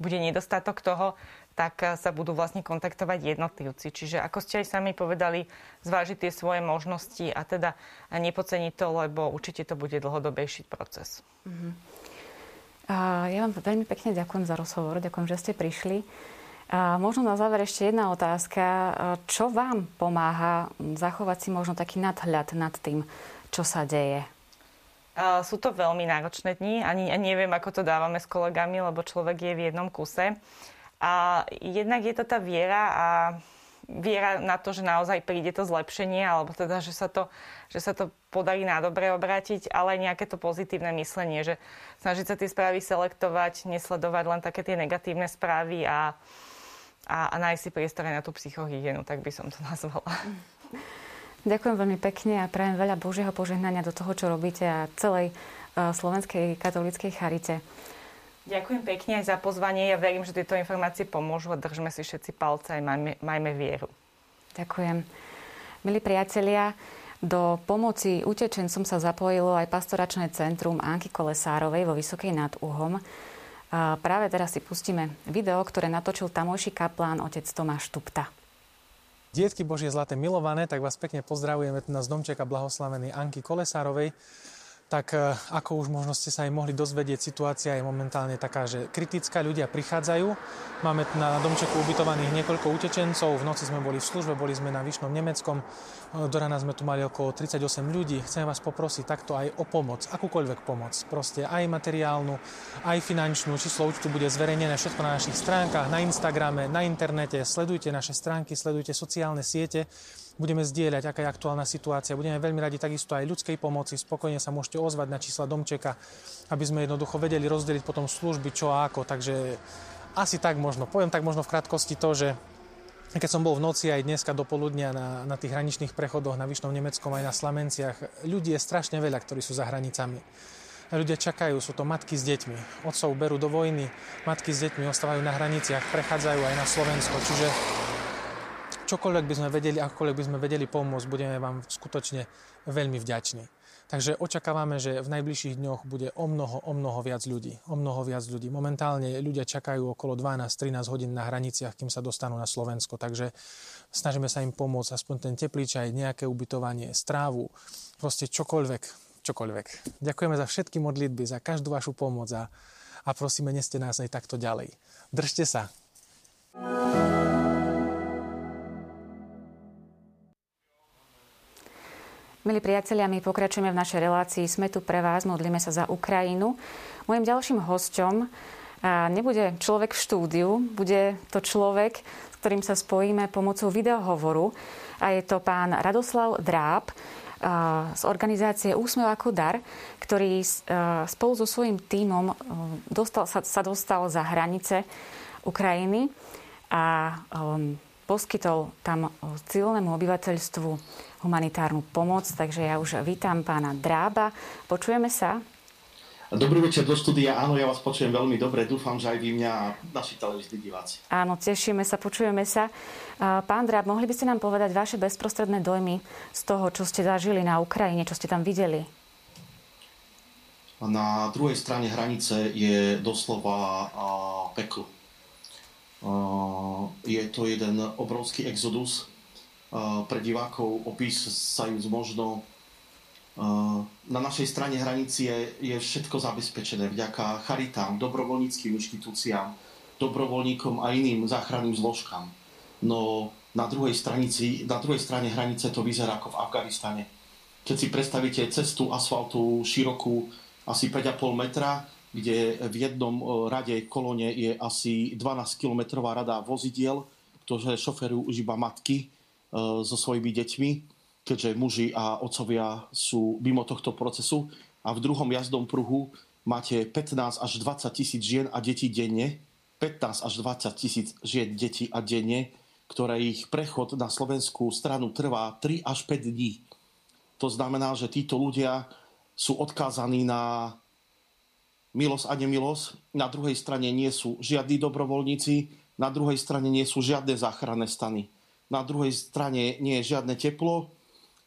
bude nedostatok toho, tak eh, sa budú vlastne kontaktovať jednotlivci. Čiže ako ste aj sami povedali, zvážiť tie svoje možnosti a teda nepoceniť to, lebo určite to bude dlhodobejší proces. A ja vám veľmi pekne ďakujem za rozhovor, ďakujem, že ste prišli. A možno na záver ešte jedna otázka. Čo vám pomáha zachovať si možno taký nadhľad nad tým, čo sa deje? Sú to veľmi náročné dni. Ani neviem, ako to dávame s kolegami, lebo človek je v jednom kuse. A jednak je to tá viera a viera na to, že naozaj príde to zlepšenie, alebo teda, že sa to, že sa to podarí na dobre obrátiť, ale aj nejaké to pozitívne myslenie, že snažiť sa tie správy selektovať, nesledovať len také tie negatívne správy a, a, a nájsť si priestor na tú psychohygienu, tak by som to nazvala. Ďakujem veľmi pekne a prajem veľa Božieho požehnania do toho, čo robíte a celej uh, slovenskej katolíckej charite. Ďakujem pekne aj za pozvanie. Ja verím, že tieto informácie pomôžu a držme si všetci palce a majme, majme vieru. Ďakujem. Milí priatelia, do pomoci utečencom sa zapojilo aj pastoračné centrum Anky Kolesárovej vo Vysokej nad Uhom. A práve teraz si pustíme video, ktoré natočil tamojší kaplán otec Tomáš Tupta. Dietky Božie zlaté milované, tak vás pekne pozdravujeme tu na z domčeka blahoslavenej Anky Kolesárovej tak e, ako už možno ste sa aj mohli dozvedieť, situácia je momentálne taká, že kritická ľudia prichádzajú. Máme na domčeku ubytovaných niekoľko utečencov, v noci sme boli v službe, boli sme na Vyšnom Nemeckom, e, do rána sme tu mali okolo 38 ľudí. Chcem vás poprosiť takto aj o pomoc, akúkoľvek pomoc, proste aj materiálnu, aj finančnú, číslo účtu bude zverejnené všetko na našich stránkach, na Instagrame, na internete, sledujte naše stránky, sledujte sociálne siete, budeme zdieľať, aká je aktuálna situácia. Budeme veľmi radi takisto aj ľudskej pomoci. Spokojne sa môžete ozvať na čísla domčeka, aby sme jednoducho vedeli rozdeliť potom služby, čo a ako. Takže asi tak možno. Poviem tak možno v krátkosti to, že keď som bol v noci aj dneska do poludnia na, na tých hraničných prechodoch na Vyšnom Nemeckom aj na Slamenciach, ľudí je strašne veľa, ktorí sú za hranicami. Ľudia čakajú, sú to matky s deťmi. Otcov berú do vojny, matky s deťmi ostávajú na hraniciach, prechádzajú aj na Slovensko. Čiže čokoľvek by sme vedeli, akokoľvek by sme vedeli pomôcť, budeme vám skutočne veľmi vďační. Takže očakávame, že v najbližších dňoch bude o mnoho, o mnoho viac ľudí. O mnoho viac ľudí. Momentálne ľudia čakajú okolo 12-13 hodín na hraniciach, kým sa dostanú na Slovensko. Takže snažíme sa im pomôcť, aspoň ten aj nejaké ubytovanie, strávu, proste čokoľvek, čokoľvek. Ďakujeme za všetky modlitby, za každú vašu pomoc a, a prosíme, neste nás aj takto ďalej. Držte sa. thank you Milí priatelia, my pokračujeme v našej relácii. Sme tu pre vás, modlíme sa za Ukrajinu. Mojím ďalším hosťom nebude človek v štúdiu, bude to človek, s ktorým sa spojíme pomocou videohovoru. A je to pán Radoslav Dráb z organizácie Úsmev ako dar, ktorý spolu so svojím tímom dostal, sa, sa dostal za hranice Ukrajiny a um, poskytol tam civilnému obyvateľstvu humanitárnu pomoc. Takže ja už vítam pána Drába. Počujeme sa? Dobrý večer do štúdia. Áno, ja vás počujem veľmi dobre. Dúfam, že aj vy mňa a naši televízni diváci. Áno, tešíme sa, počujeme sa. Pán Dráb, mohli by ste nám povedať vaše bezprostredné dojmy z toho, čo ste zažili na Ukrajine, čo ste tam videli? Na druhej strane hranice je doslova peklo. Je to jeden obrovský exodus, pre divákov opísajúc možno na našej strane hranici je, je všetko zabezpečené vďaka charitám, dobrovoľníckým inštitúciám, dobrovoľníkom a iným záchranným zložkám. No na druhej, stranici, na druhej strane hranice to vyzerá ako v Afganistane. Keď si predstavíte cestu asfaltu širokú asi 5,5 metra, kde v jednom rade kolone je asi 12-kilometrová rada vozidiel, ktoré šoferujú už iba matky, E, so svojimi deťmi, keďže muži a otcovia sú mimo tohto procesu. A v druhom jazdom pruhu máte 15 až 20 tisíc žien a detí denne. 15 až 20 tisíc žien, detí a denne, ktoré ich prechod na slovenskú stranu trvá 3 až 5 dní. To znamená, že títo ľudia sú odkázaní na milosť a nemilosť. Na druhej strane nie sú žiadni dobrovoľníci, na druhej strane nie sú žiadne záchranné stany na druhej strane nie je žiadne teplo,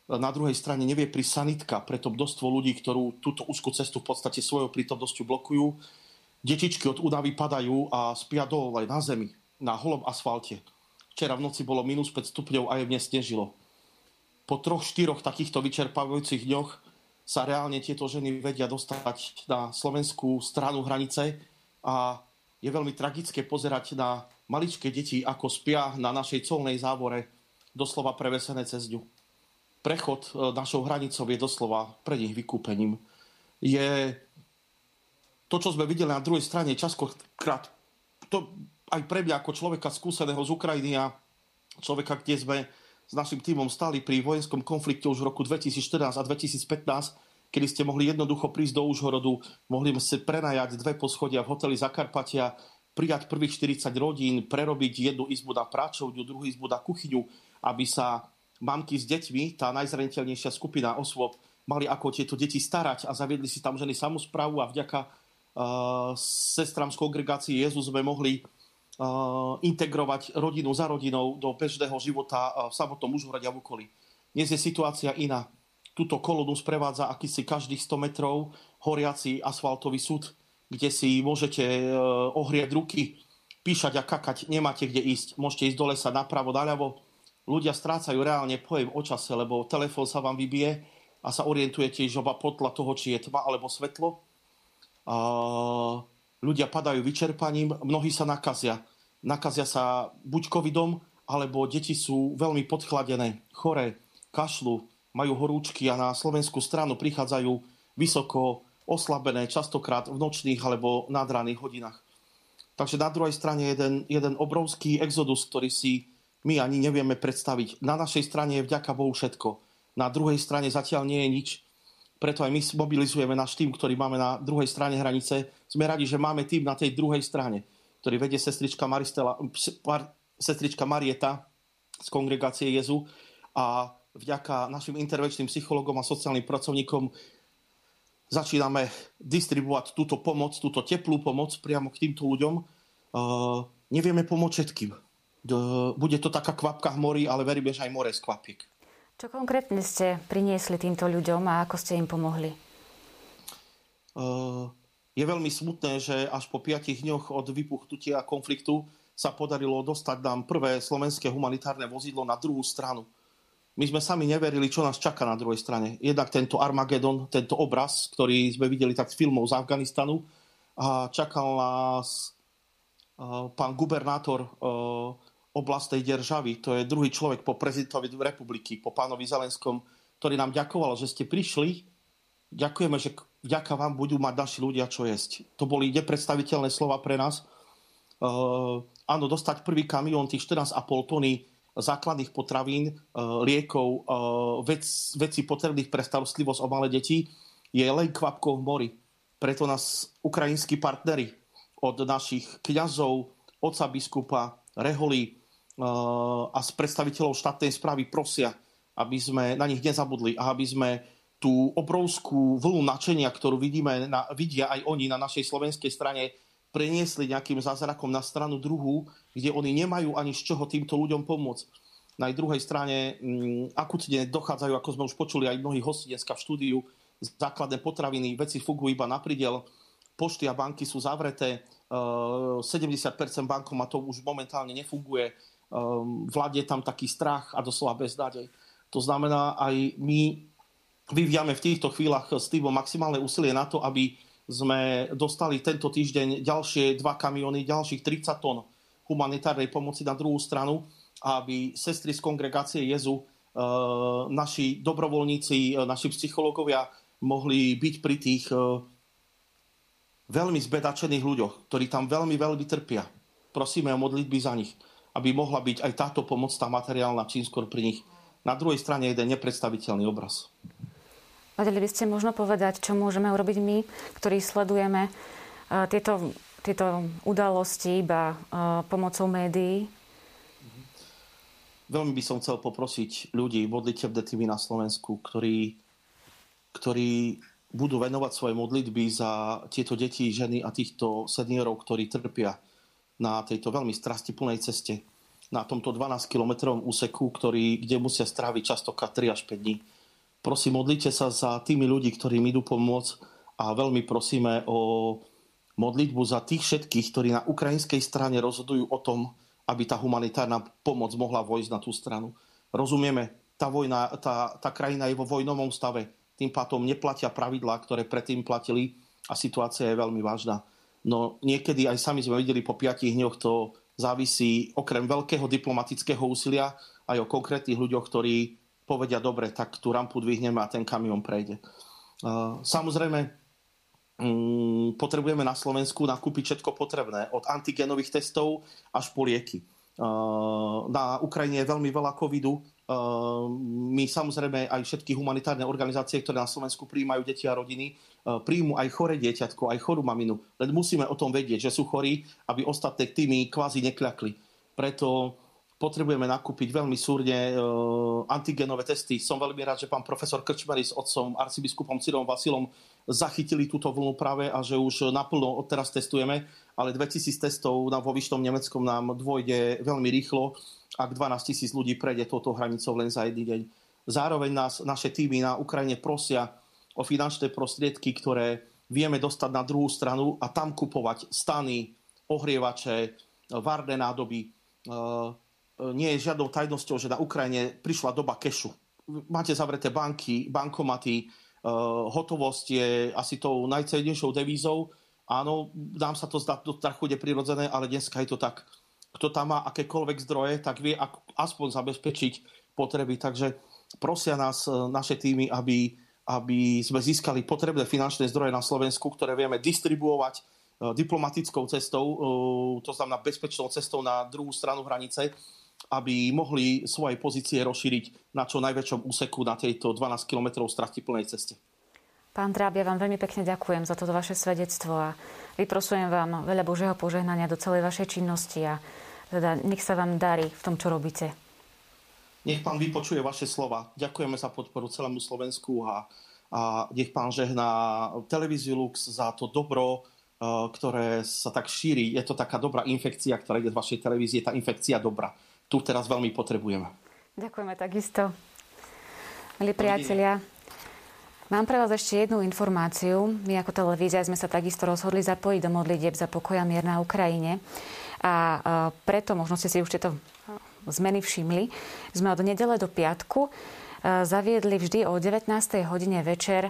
na druhej strane nevie pri sanitka, preto množstvo ľudí, ktorú túto úzkú cestu v podstate svojou prítomnosťou blokujú. Detičky od údavy padajú a spia dole na zemi, na holom asfalte. Včera v noci bolo minus 5 stupňov a je dnes snežilo. Po troch, štyroch takýchto vyčerpávajúcich dňoch sa reálne tieto ženy vedia dostať na slovenskú stranu hranice a je veľmi tragické pozerať na maličké deti, ako spia na našej colnej závore, doslova prevesené cez ňu. Prechod e, našou hranicou je doslova pre nich vykúpením. Je to, čo sme videli na druhej strane, častokrát to aj pre mňa ako človeka skúseného z Ukrajiny a človeka, kde sme s našim týmom stali pri vojenskom konflikte už v roku 2014 a 2015, kedy ste mohli jednoducho prísť do Užhorodu, mohli ste prenajať dve poschodia v hoteli Zakarpatia, prijať prvých 40 rodín, prerobiť jednu izbu na práčovňu, druhú izbu na kuchyňu, aby sa mamky s deťmi, tá najzraniteľnejšia skupina osôb, mali ako tieto deti starať a zaviedli si tam ženy samozprávu a vďaka uh, sestram z kongregácie Jezus sme mohli integrovať rodinu za rodinou do bežného života uh, v samotnom Užhorade a v okolí. Dnes je situácia iná. Túto kolónu sprevádza akýsi každých 100 metrov horiaci asfaltový súd kde si môžete e, ohrieť ruky, píšať a kakať, nemáte kde ísť. Môžete ísť do lesa napravo, naľavo. Ľudia strácajú reálne pojem o čase, lebo telefón sa vám vybije a sa orientujete iba podľa toho, či je tma alebo svetlo. A ľudia padajú vyčerpaním, mnohí sa nakazia. Nakazia sa buď covidom, alebo deti sú veľmi podchladené, choré, kašlu, majú horúčky a na slovenskú stranu prichádzajú vysoko oslabené, častokrát v nočných alebo nadranných hodinách. Takže na druhej strane jeden, jeden obrovský exodus, ktorý si my ani nevieme predstaviť. Na našej strane je vďaka Bohu všetko. Na druhej strane zatiaľ nie je nič. Preto aj my mobilizujeme náš tým, ktorý máme na druhej strane hranice. Sme radi, že máme tým na tej druhej strane, ktorý vedie sestrička, Maristela, sestrička Marieta z kongregácie Jezu a vďaka našim intervenčným psychologom a sociálnym pracovníkom začíname distribuovať túto pomoc, túto teplú pomoc priamo k týmto ľuďom. Uh, nevieme pomôcť všetkým. Bude to taká kvapka v mori, ale veríme, že aj more z kvapiek. Čo konkrétne ste priniesli týmto ľuďom a ako ste im pomohli? Uh, je veľmi smutné, že až po piatich dňoch od vypuchnutia konfliktu sa podarilo dostať nám prvé slovenské humanitárne vozidlo na druhú stranu my sme sami neverili, čo nás čaká na druhej strane. Jednak tento Armagedon, tento obraz, ktorý sme videli tak z filmov z Afganistanu a čakal nás uh, pán gubernátor uh, oblastnej to je druhý človek po prezidentovi republiky, po pánovi Zelenskom, ktorý nám ďakoval, že ste prišli. Ďakujeme, že vďaka vám budú mať naši ľudia čo jesť. To boli nepredstaviteľné slova pre nás. Uh, áno, dostať prvý kamión, tých 14,5 tony základných potravín, e, liekov, e, vec, veci potrebných pre starostlivosť o malé deti je len kvapkou v mori. Preto nás ukrajinskí partnery od našich kňazov, oca biskupa, reholy e, a z predstaviteľov štátnej správy prosia, aby sme na nich nezabudli a aby sme tú obrovskú vlnu načenia, ktorú vidíme, na, vidia aj oni na našej slovenskej strane, preniesli nejakým zázrakom na stranu druhú, kde oni nemajú ani z čoho týmto ľuďom pomôcť. Na druhej strane m, mm, akutne dochádzajú, ako sme už počuli aj mnohí hosti dneska v štúdiu, základné potraviny, veci fungujú iba na pridel, pošty a banky sú zavreté, 70% bankomatov už momentálne nefunguje, vládne tam taký strach a doslova beznádej. To znamená, aj my vyviame v týchto chvíľach s tým maximálne úsilie na to, aby sme dostali tento týždeň ďalšie dva kamiony, ďalších 30 tón humanitárnej pomoci na druhú stranu, aby sestry z kongregácie Jezu, e, naši dobrovoľníci, e, naši psychológovia mohli byť pri tých e, veľmi zbedačených ľuďoch, ktorí tam veľmi, veľmi trpia. Prosíme o modlitby za nich, aby mohla byť aj táto pomoc, tá materiálna, čím skôr pri nich. Na druhej strane jeden nepredstaviteľný obraz. Vedeli by ste možno povedať, čo môžeme urobiť my, ktorí sledujeme uh, tieto, tieto udalosti iba uh, pomocou médií? Veľmi by som chcel poprosiť ľudí, modlitebné týmy na Slovensku, ktorí, ktorí budú venovať svoje modlitby za tieto deti, ženy a týchto seniorov, ktorí trpia na tejto veľmi strastiplnej ceste, na tomto 12-kilometrovom úseku, ktorý, kde musia stráviť častokrát 3 až 5 dní Prosím, modlite sa za tými ľudí, ktorí mi idú pomôcť a veľmi prosíme o modlitbu za tých všetkých, ktorí na ukrajinskej strane rozhodujú o tom, aby tá humanitárna pomoc mohla vojsť na tú stranu. Rozumieme, tá, vojna, tá, tá krajina je vo vojnovom stave, tým pádom neplatia pravidlá, ktoré predtým platili a situácia je veľmi vážna. No niekedy aj sami sme videli po piatich dňoch to závisí okrem veľkého diplomatického úsilia aj o konkrétnych ľuďoch, ktorí povedia, dobre, tak tú rampu dvihneme a ten kamión prejde. Samozrejme, mm, potrebujeme na Slovensku nakúpiť všetko potrebné, od antigenových testov až po lieky. Na Ukrajine je veľmi veľa covidu. My samozrejme aj všetky humanitárne organizácie, ktoré na Slovensku príjmajú deti a rodiny, príjmu aj chore dieťatko, aj chorú maminu. Len musíme o tom vedieť, že sú chorí, aby ostatné týmy kvázi nekľakli. Preto potrebujeme nakúpiť veľmi súrne uh, antigenové testy. Som veľmi rád, že pán profesor Krčmery s otcom arcibiskupom Cyrom Vasilom zachytili túto vlnu práve a že už naplno odteraz testujeme, ale 2000 testov na, vo vyšnom Nemeckom nám dôjde veľmi rýchlo, ak 12 tisíc ľudí prejde touto hranicou len za jedný deň. Zároveň nás naše týmy na Ukrajine prosia o finančné prostriedky, ktoré vieme dostať na druhú stranu a tam kupovať stany, ohrievače, varné nádoby, uh, nie je žiadnou tajnosťou, že na Ukrajine prišla doba kešu. máte zavreté banky, bankomaty, hotovosť je asi tou najcennejšou devízou. Áno, nám sa to zdá to trochu neprirodzené, ale dneska je to tak. Kto tam má akékoľvek zdroje, tak vie aspoň zabezpečiť potreby. Takže prosia nás naše týmy, aby, aby sme získali potrebné finančné zdroje na Slovensku, ktoré vieme distribuovať diplomatickou cestou, to znamená bezpečnou cestou na druhú stranu hranice, aby mohli svoje pozície rozšíriť na čo najväčšom úseku na tejto 12 km strati plnej ceste. Pán Dráb, ja vám veľmi pekne ďakujem za toto vaše svedectvo a vyprosujem vám veľa Božieho požehnania do celej vašej činnosti a teda nech sa vám darí v tom, čo robíte. Nech pán vypočuje vaše slova. Ďakujeme za podporu celému Slovensku a, a nech pán žehná televíziu Lux za to dobro, e, ktoré sa tak šíri. Je to taká dobrá infekcia, ktorá ide z vašej televízie, tá infekcia dobra tu teraz veľmi potrebujeme. Ďakujeme takisto. Milí priatelia, Mám pre vás ešte jednu informáciu. My ako televízia sme sa takisto rozhodli zapojiť do modlitieb za pokoj a mier na Ukrajine. A preto, možno ste si už tieto zmeny všimli, sme od nedele do piatku zaviedli vždy o 19. hodine večer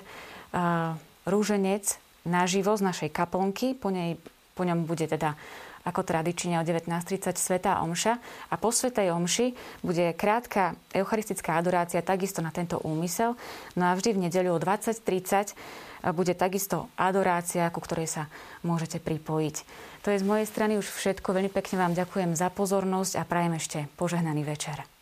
rúženec naživo z našej kaplnky. Po, nej, po ňom bude teda ako tradične o 19.30 Sveta Omša a po Svetej Omši bude krátka eucharistická adorácia takisto na tento úmysel. No a vždy v nedeľu o 20.30 bude takisto adorácia, ku ktorej sa môžete pripojiť. To je z mojej strany už všetko. Veľmi pekne vám ďakujem za pozornosť a prajem ešte požehnaný večer.